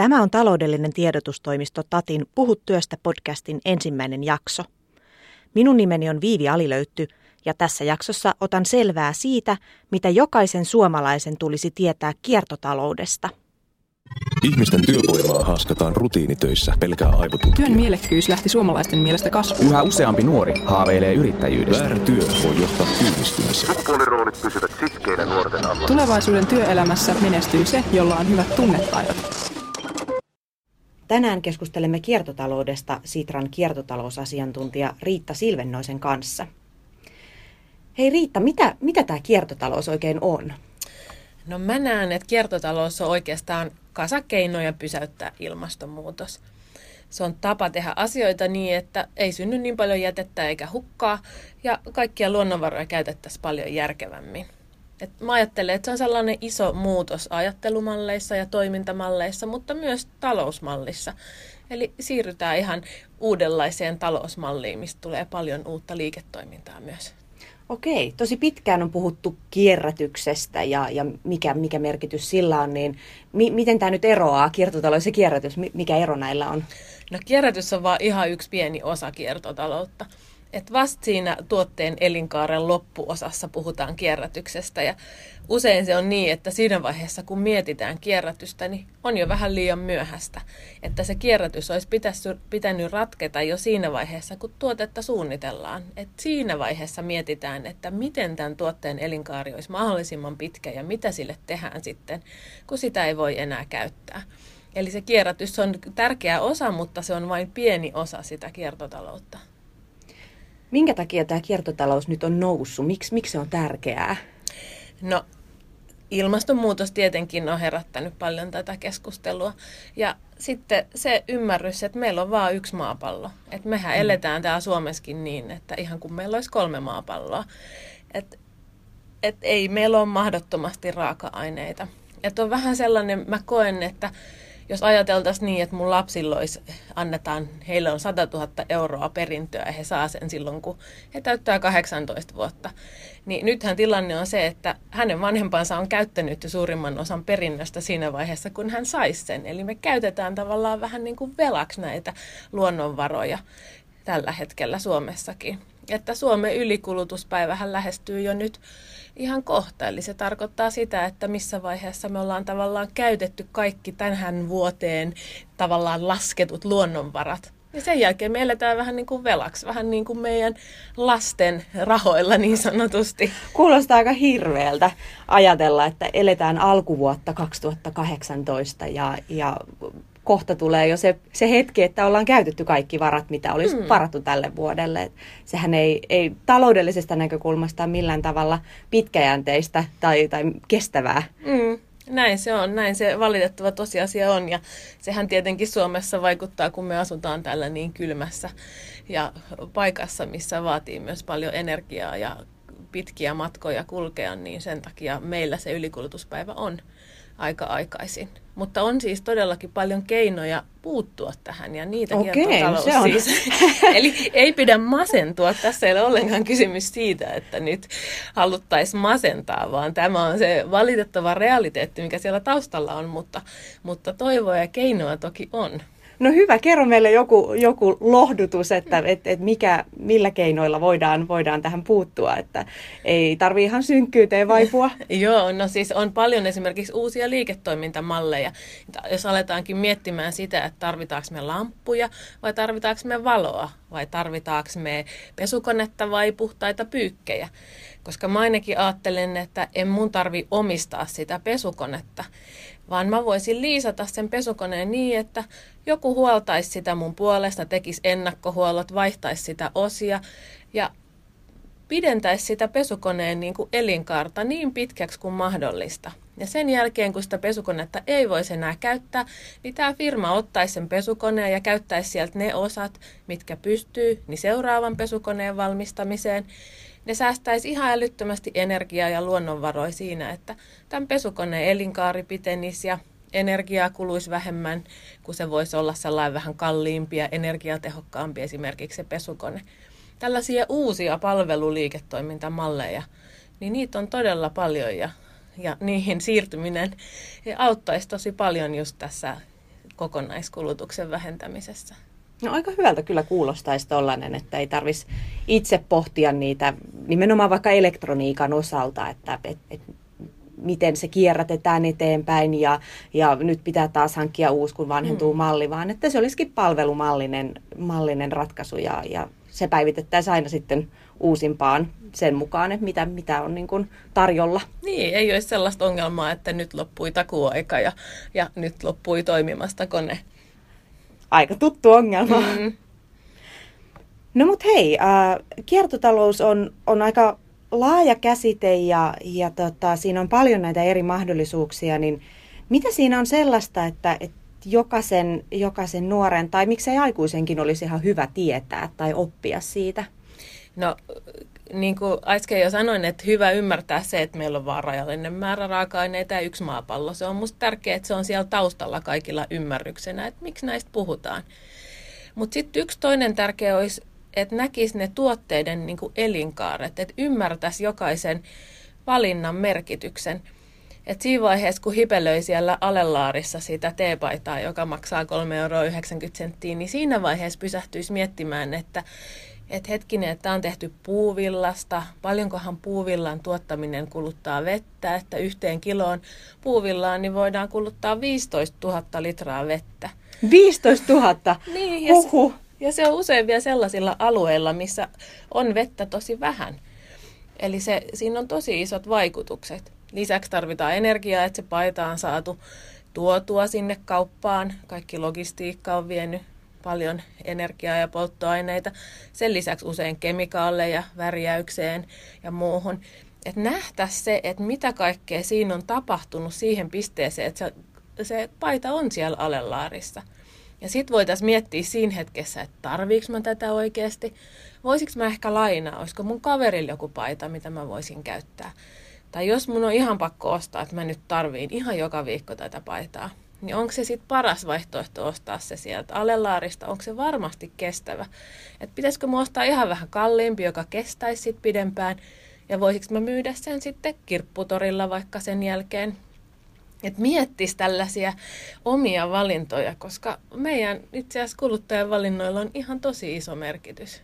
Tämä on taloudellinen tiedotustoimisto Tatin Puhu työstä podcastin ensimmäinen jakso. Minun nimeni on Viivi Alilöytty ja tässä jaksossa otan selvää siitä, mitä jokaisen suomalaisen tulisi tietää kiertotaloudesta. Ihmisten työvoimaa haaskataan rutiinitöissä pelkää aivotutkija. Työn mielekkyys lähti suomalaisten mielestä kasvuun. Yhä useampi nuori haaveilee yrittäjyydestä. Väärä työ voi johtaa työllistymiseen. Sukupuoliroolit pysyvät sitkeinä nuorten alla. Tulevaisuuden työelämässä menestyy se, jolla on hyvät tunnetaidot. Tänään keskustelemme kiertotaloudesta Sitran kiertotalousasiantuntija Riitta Silvennoisen kanssa. Hei Riitta, mitä, mitä tämä kiertotalous oikein on? No mä näen, että kiertotalous on oikeastaan kasakeinoja pysäyttää ilmastonmuutos. Se on tapa tehdä asioita niin, että ei synny niin paljon jätettä eikä hukkaa ja kaikkia luonnonvaroja käytettäisiin paljon järkevämmin. Et mä ajattelen, että se on sellainen iso muutos ajattelumalleissa ja toimintamalleissa, mutta myös talousmallissa. Eli siirrytään ihan uudenlaiseen talousmalliin, mistä tulee paljon uutta liiketoimintaa myös. Okei, tosi pitkään on puhuttu kierrätyksestä ja, ja mikä, mikä merkitys sillä on, niin mi, miten tämä nyt eroaa, kiertotalous ja kierrätys, mikä ero näillä on? No kierrätys on vain ihan yksi pieni osa kiertotaloutta. Et vasta siinä tuotteen elinkaaren loppuosassa puhutaan kierrätyksestä ja usein se on niin, että siinä vaiheessa kun mietitään kierrätystä, niin on jo vähän liian myöhäistä. Että se kierrätys olisi pitänyt ratketa jo siinä vaiheessa, kun tuotetta suunnitellaan. Et siinä vaiheessa mietitään, että miten tämän tuotteen elinkaari olisi mahdollisimman pitkä ja mitä sille tehdään sitten, kun sitä ei voi enää käyttää. Eli se kierrätys on tärkeä osa, mutta se on vain pieni osa sitä kiertotaloutta. Minkä takia tämä kiertotalous nyt on noussut? Miks, miksi se on tärkeää? No, ilmastonmuutos tietenkin on herättänyt paljon tätä keskustelua. Ja sitten se ymmärrys, että meillä on vain yksi maapallo. Että mehän mm. eletään täällä Suomessakin niin, että ihan kuin meillä olisi kolme maapalloa. Että et ei meillä ole mahdottomasti raaka-aineita. Että on vähän sellainen, mä koen, että jos ajateltaisiin niin, että mun lapsilla olisi, annetaan, heille on 100 000 euroa perintöä ja he saa sen silloin, kun he täyttää 18 vuotta. Niin nythän tilanne on se, että hänen vanhempansa on käyttänyt jo suurimman osan perinnöstä siinä vaiheessa, kun hän saisi sen. Eli me käytetään tavallaan vähän niin kuin velaksi näitä luonnonvaroja tällä hetkellä Suomessakin. Että Suomen ylikulutuspäivähän lähestyy jo nyt ihan kohta. Eli se tarkoittaa sitä, että missä vaiheessa me ollaan tavallaan käytetty kaikki tähän vuoteen tavallaan lasketut luonnonvarat. Ja sen jälkeen me eletään vähän niin kuin velaksi, vähän niin kuin meidän lasten rahoilla niin sanotusti. Kuulostaa aika hirveältä ajatella, että eletään alkuvuotta 2018 ja, ja kohta tulee jo se, se hetki, että ollaan käytetty kaikki varat, mitä olisi mm. varattu tälle vuodelle. Et sehän ei, ei taloudellisesta näkökulmasta millään tavalla pitkäjänteistä tai, tai kestävää. Mm. Näin se on, näin se valitettava tosiasia on ja sehän tietenkin Suomessa vaikuttaa, kun me asutaan tällä niin kylmässä ja paikassa, missä vaatii myös paljon energiaa ja pitkiä matkoja kulkea, niin sen takia meillä se ylikulutuspäivä on aika aikaisin. Mutta on siis todellakin paljon keinoja puuttua tähän ja niitä Okei, kiertotalous se on. siis. Eli ei pidä masentua. Tässä ei ole ollenkaan kysymys siitä, että nyt haluttaisiin masentaa, vaan tämä on se valitettava realiteetti, mikä siellä taustalla on, mutta, mutta toivoa ja keinoa toki on. No hyvä, kerro meille joku, joku lohdutus, että et, et mikä, millä keinoilla voidaan, voidaan tähän puuttua, että ei tarvi ihan synkkyyteen vaipua. Joo, no siis on paljon esimerkiksi uusia liiketoimintamalleja. Jos aletaankin miettimään sitä, että tarvitaanko me lamppuja vai tarvitaanko me valoa vai tarvitaanko me pesukonetta vai puhtaita pyykkejä. Koska mä ainakin ajattelen, että en mun tarvi omistaa sitä pesukonetta, vaan mä voisin liisata sen pesukoneen niin, että joku huoltaisi sitä mun puolesta, tekisi ennakkohuollot, vaihtaisi sitä osia ja pidentäisi sitä pesukoneen niin kuin elinkaarta niin pitkäksi kuin mahdollista. Ja sen jälkeen, kun sitä pesukonetta ei voisi enää käyttää, niin tämä firma ottaisi sen pesukoneen ja käyttäisi sieltä ne osat, mitkä pystyy, niin seuraavan pesukoneen valmistamiseen. Ne säästäisi ihan älyttömästi energiaa ja luonnonvaroja siinä, että tämän pesukoneen elinkaari pitenisi ja energiaa kuluisi vähemmän, kun se voisi olla sellainen vähän kalliimpi ja energiatehokkaampi esimerkiksi se pesukone. Tällaisia uusia palveluliiketoimintamalleja, niin niitä on todella paljon ja, ja niihin siirtyminen auttaisi tosi paljon just tässä kokonaiskulutuksen vähentämisessä. No aika hyvältä kyllä kuulostaisi tollainen, että ei tarvitsisi itse pohtia niitä nimenomaan vaikka elektroniikan osalta, että et, et, miten se kierrätetään eteenpäin ja, ja nyt pitää taas hankkia uusi, kun vanhentuu mm. malli, vaan että se olisikin palvelumallinen mallinen ratkaisu ja, ja se päivitettäisiin aina sitten uusimpaan sen mukaan, että mitä, mitä on niin kuin tarjolla. Niin, ei olisi sellaista ongelmaa, että nyt loppui takuaika ja, ja nyt loppui toimimasta kone. Aika tuttu ongelma. Mm. No mut hei, äh, kiertotalous on, on aika laaja käsite ja, ja tota, siinä on paljon näitä eri mahdollisuuksia, niin mitä siinä on sellaista, että, että jokaisen, jokaisen nuoren tai miksei aikuisenkin olisi ihan hyvä tietää tai oppia siitä? No niin kuin äsken jo sanoin, että hyvä ymmärtää se, että meillä on vaan rajallinen määrä raaka-aineita ja yksi maapallo. Se on musta tärkeää, että se on siellä taustalla kaikilla ymmärryksenä, että miksi näistä puhutaan. Mutta sitten yksi toinen tärkeä olisi, että näkisi ne tuotteiden niin kuin elinkaaret, että ymmärtäisi jokaisen valinnan merkityksen. Et siinä vaiheessa, kun hipelöi siellä alelaarissa sitä teepaitaa, joka maksaa 3,90 euroa, niin siinä vaiheessa pysähtyisi miettimään, että että hetkinen, että tämä on tehty puuvillasta, paljonkohan puuvillan tuottaminen kuluttaa vettä, että yhteen kiloon puuvillaan niin voidaan kuluttaa 15 000 litraa vettä. 15 000? Niin, ja se, ja se on usein vielä sellaisilla alueilla, missä on vettä tosi vähän. Eli se, siinä on tosi isot vaikutukset. Lisäksi tarvitaan energiaa, että se paita on saatu tuotua sinne kauppaan. Kaikki logistiikka on vienyt paljon energiaa ja polttoaineita. Sen lisäksi usein kemikaaleja värjäykseen ja muuhun. Että nähtäisiin se, että mitä kaikkea siinä on tapahtunut siihen pisteeseen, että se, se paita on siellä alelaarissa. Ja sitten voitaisiin miettiä siinä hetkessä, että tarviiko mä tätä oikeasti. Voisiko mä ehkä lainaa, olisiko mun kaverilla joku paita, mitä mä voisin käyttää. Tai jos mun on ihan pakko ostaa, että mä nyt tarviin ihan joka viikko tätä paitaa, niin onko se sitten paras vaihtoehto ostaa se sieltä alelaarista? Onko se varmasti kestävä? Et pitäisikö mä ostaa ihan vähän kalliimpi, joka kestäisi sitten pidempään? Ja voisiko mä myydä sen sitten kirpputorilla vaikka sen jälkeen? Että miettisi tällaisia omia valintoja, koska meidän itse asiassa kuluttajan valinnoilla on ihan tosi iso merkitys.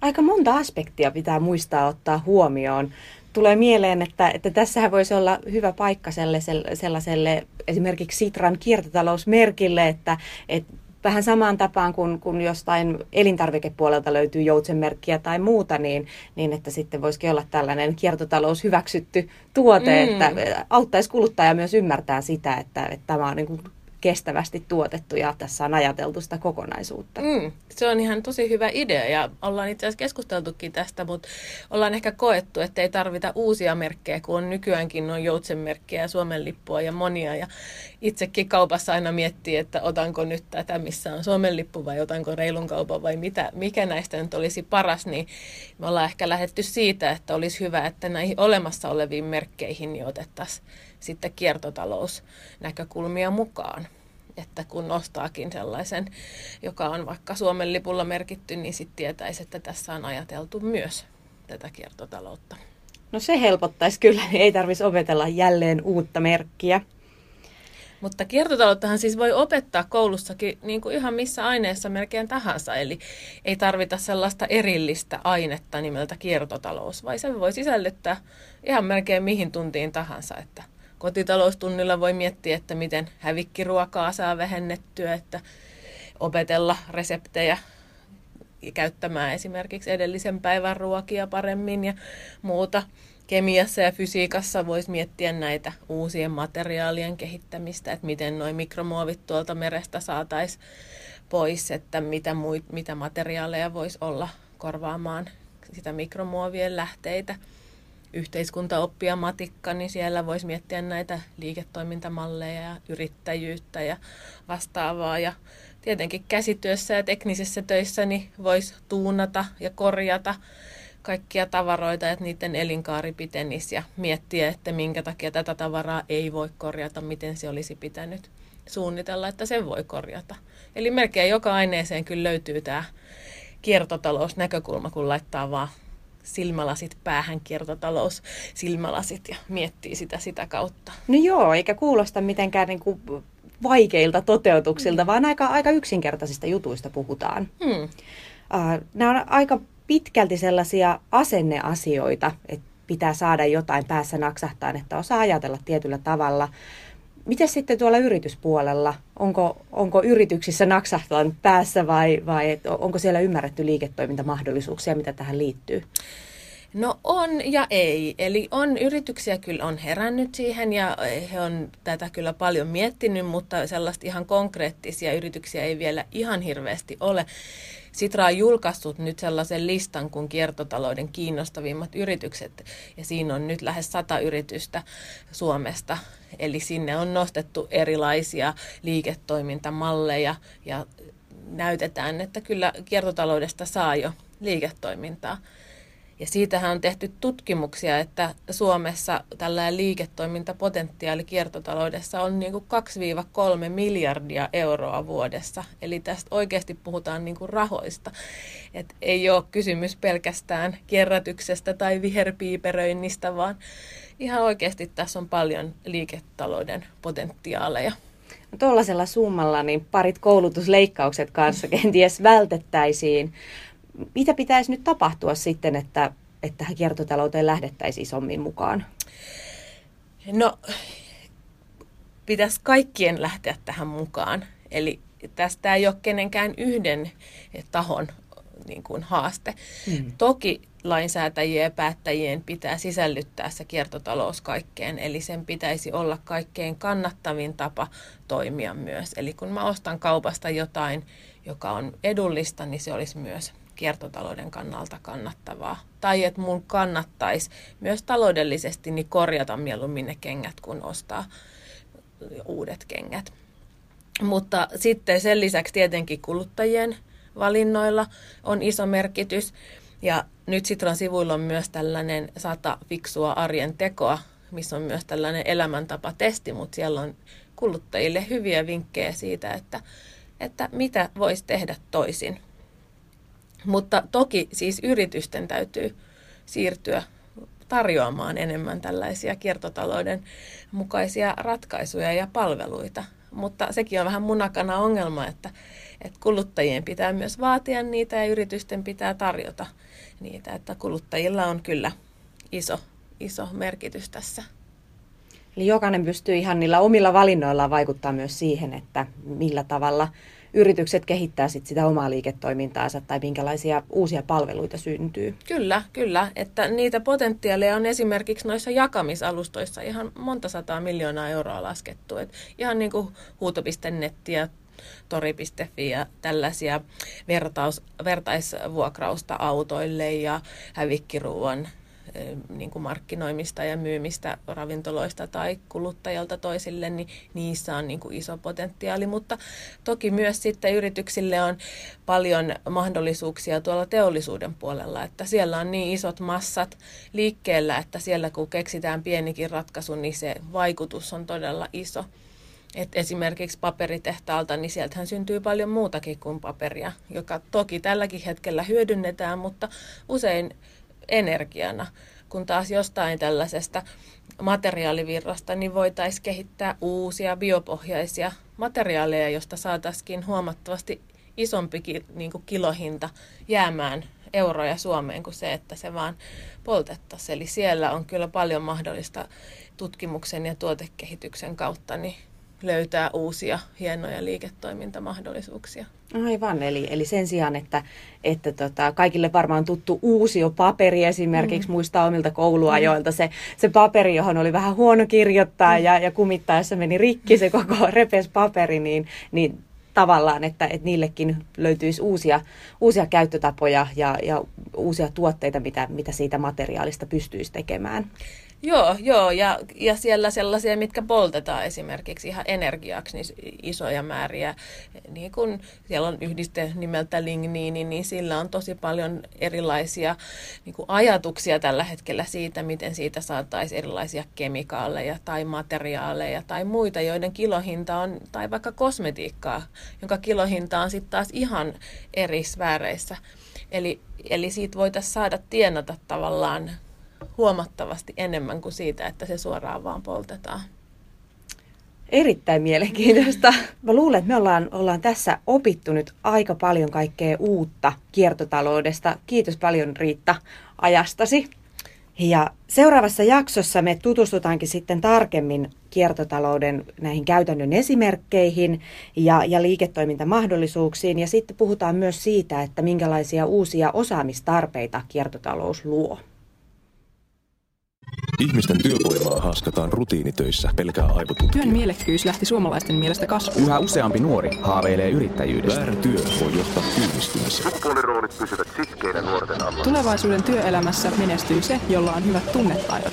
Aika monta aspektia pitää muistaa ottaa huomioon tulee mieleen, että, että tässähän voisi olla hyvä paikka sellaiselle, sellaiselle esimerkiksi Sitran kiertotalousmerkille, että, että vähän samaan tapaan kuin, kun jostain elintarvikepuolelta löytyy joutsenmerkkiä tai muuta, niin, niin että sitten voisikin olla tällainen kiertotalous hyväksytty tuote, mm. että auttaisi kuluttaja myös ymmärtää sitä, että, että tämä on niin kuin kestävästi tuotettu ja tässä on ajateltu sitä kokonaisuutta. Mm, se on ihan tosi hyvä idea ja ollaan itse asiassa keskusteltukin tästä, mutta ollaan ehkä koettu, että ei tarvita uusia merkkejä, kun on nykyäänkin on joutsenmerkkejä Suomen lippua ja monia ja itsekin kaupassa aina miettii, että otanko nyt tätä, missä on Suomen lippu vai otanko reilun kaupan vai mitä, mikä näistä nyt olisi paras, niin me ollaan ehkä lähetty siitä, että olisi hyvä, että näihin olemassa oleviin merkkeihin niin otettaisiin sitten kiertotalousnäkökulmia mukaan. Että kun nostaakin sellaisen, joka on vaikka Suomen lipulla merkitty, niin sitten tietäisi, että tässä on ajateltu myös tätä kiertotaloutta. No se helpottaisi kyllä, niin ei tarvitsisi opetella jälleen uutta merkkiä. Mutta kiertotalouttahan siis voi opettaa koulussakin niin kuin ihan missä aineessa melkein tahansa. Eli ei tarvita sellaista erillistä ainetta nimeltä kiertotalous, vai se voi sisällyttää ihan melkein mihin tuntiin tahansa. Että kotitaloustunnilla voi miettiä, että miten hävikkiruokaa saa vähennettyä, että opetella reseptejä käyttämään esimerkiksi edellisen päivän ruokia paremmin ja muuta. Kemiassa ja fysiikassa voisi miettiä näitä uusien materiaalien kehittämistä, että miten nuo mikromuovit tuolta merestä saataisiin pois, että mitä, muit, mitä materiaaleja voisi olla korvaamaan sitä mikromuovien lähteitä yhteiskuntaoppia matikka, niin siellä voisi miettiä näitä liiketoimintamalleja ja yrittäjyyttä ja vastaavaa. Ja tietenkin käsityössä ja teknisissä töissä niin voisi tuunata ja korjata kaikkia tavaroita, että niiden elinkaari pitenisi ja miettiä, että minkä takia tätä tavaraa ei voi korjata, miten se olisi pitänyt suunnitella, että sen voi korjata. Eli melkein joka aineeseen kyllä löytyy tämä kiertotalousnäkökulma, kun laittaa vaan silmälasit päähän, kiertotalous silmälasit ja miettii sitä sitä kautta. No joo, eikä kuulosta mitenkään niin kuin vaikeilta toteutuksilta, vaan aika, aika yksinkertaisista jutuista puhutaan. Hmm. Nämä on aika pitkälti sellaisia asenneasioita, että pitää saada jotain päässä naksahtaan, että osaa ajatella tietyllä tavalla. Miten sitten tuolla yrityspuolella? Onko, onko yrityksissä naksahtaan päässä vai, vai onko siellä ymmärretty liiketoimintamahdollisuuksia, mitä tähän liittyy? No on ja ei. Eli on yrityksiä kyllä on herännyt siihen ja he on tätä kyllä paljon miettinyt, mutta sellaista ihan konkreettisia yrityksiä ei vielä ihan hirveästi ole. Sitra on julkaissut nyt sellaisen listan kuin kiertotalouden kiinnostavimmat yritykset, ja siinä on nyt lähes sata yritystä Suomesta. Eli sinne on nostettu erilaisia liiketoimintamalleja ja näytetään, että kyllä kiertotaloudesta saa jo liiketoimintaa. Ja siitähän on tehty tutkimuksia, että Suomessa tällainen liiketoimintapotentiaali kiertotaloudessa on niin kuin 2-3 miljardia euroa vuodessa. Eli tästä oikeasti puhutaan niin kuin rahoista. Et ei ole kysymys pelkästään kierrätyksestä tai viherpiiperöinnistä, vaan ihan oikeasti tässä on paljon liiketalouden potentiaaleja. No, tuollaisella summalla niin parit koulutusleikkaukset kanssa kenties vältettäisiin mitä pitäisi nyt tapahtua sitten, että, että tähän kiertotalouteen lähdettäisiin isommin mukaan? No, pitäisi kaikkien lähteä tähän mukaan. Eli tästä ei ole kenenkään yhden tahon niin kuin haaste. Hmm. Toki lainsäätäjien ja päättäjien pitää sisällyttää se kiertotalous kaikkeen, eli sen pitäisi olla kaikkein kannattavin tapa toimia myös. Eli kun mä ostan kaupasta jotain, joka on edullista, niin se olisi myös kiertotalouden kannalta kannattavaa. Tai että mun kannattaisi myös taloudellisesti niin korjata mieluummin ne kengät, kun ostaa uudet kengät. Mutta sitten sen lisäksi tietenkin kuluttajien valinnoilla on iso merkitys. Ja nyt Sitran sivuilla on myös tällainen sata fiksua arjen tekoa, missä on myös tällainen elämäntapa-testi, mutta siellä on kuluttajille hyviä vinkkejä siitä, että, että mitä voisi tehdä toisin mutta toki siis yritysten täytyy siirtyä tarjoamaan enemmän tällaisia kiertotalouden mukaisia ratkaisuja ja palveluita. Mutta sekin on vähän munakana ongelma, että, että kuluttajien pitää myös vaatia niitä ja yritysten pitää tarjota niitä. Että kuluttajilla on kyllä iso, iso merkitys tässä. Eli jokainen pystyy ihan niillä omilla valinnoillaan vaikuttaa myös siihen, että millä tavalla yritykset kehittää sit sitä omaa liiketoimintaansa tai minkälaisia uusia palveluita syntyy. Kyllä, kyllä. Että niitä potentiaaleja on esimerkiksi noissa jakamisalustoissa ihan monta sataa miljoonaa euroa laskettu. Et ihan niin kuin huuto.net ja tori.fi ja tällaisia vertaus, vertaisvuokrausta autoille ja hävikkiruuan niin kuin markkinoimista ja myymistä ravintoloista tai kuluttajalta toisille, niin niissä on niin kuin iso potentiaali. Mutta toki myös sitten yrityksille on paljon mahdollisuuksia tuolla teollisuuden puolella, että siellä on niin isot massat liikkeellä, että siellä kun keksitään pienikin ratkaisu, niin se vaikutus on todella iso. Et esimerkiksi paperitehtaalta, niin sieltähän syntyy paljon muutakin kuin paperia, joka toki tälläkin hetkellä hyödynnetään, mutta usein energiana, kun taas jostain tällaisesta materiaalivirrasta niin voitaisiin kehittää uusia biopohjaisia materiaaleja, josta saataisiin huomattavasti isompi niin kuin kilohinta jäämään euroja Suomeen kuin se, että se vaan poltettaisiin. Eli siellä on kyllä paljon mahdollista tutkimuksen ja tuotekehityksen kautta niin löytää uusia hienoja liiketoimintamahdollisuuksia. Aivan, eli, eli sen sijaan, että, että tota, kaikille varmaan tuttu uusio paperi esimerkiksi mm. muistaa omilta kouluajoilta, mm. se, se paperi, johon oli vähän huono kirjoittaa mm. ja, ja kumittaessa meni rikki se koko repes paperi, niin, niin tavallaan, että, että niillekin löytyisi uusia, uusia käyttötapoja ja, ja uusia tuotteita, mitä, mitä siitä materiaalista pystyisi tekemään. Joo, joo ja, ja siellä sellaisia, mitkä poltetaan esimerkiksi ihan energiaksi, niin isoja määriä. Niin kun siellä on yhdiste nimeltä ligniini, niin sillä on tosi paljon erilaisia niin ajatuksia tällä hetkellä siitä, miten siitä saataisiin erilaisia kemikaaleja tai materiaaleja tai muita, joiden kilohinta on, tai vaikka kosmetiikkaa, jonka kilohinta on sitten taas ihan eri sfääreissä. Eli, eli siitä voitaisiin saada tienata tavallaan huomattavasti enemmän kuin siitä, että se suoraan vaan poltetaan. Erittäin mielenkiintoista. Mä luulen, että me ollaan, ollaan tässä opittu nyt aika paljon kaikkea uutta kiertotaloudesta. Kiitos paljon Riitta ajastasi. Ja seuraavassa jaksossa me tutustutaankin sitten tarkemmin kiertotalouden näihin käytännön esimerkkeihin ja, ja liiketoimintamahdollisuuksiin. Ja sitten puhutaan myös siitä, että minkälaisia uusia osaamistarpeita kiertotalous luo. Ihmisten työvoimaa haaskataan rutiinitöissä pelkää aivotutkia. Työn mielekkyys lähti suomalaisten mielestä kasvuun. Yhä useampi nuori haaveilee yrittäjyydestä. Väärä työ voi johtaa työllistymiseen. Sukupuoliroolit pysyvät sitkeinä nuorten alla. Tulevaisuuden työelämässä menestyy se, jolla on hyvät tunnetaidot.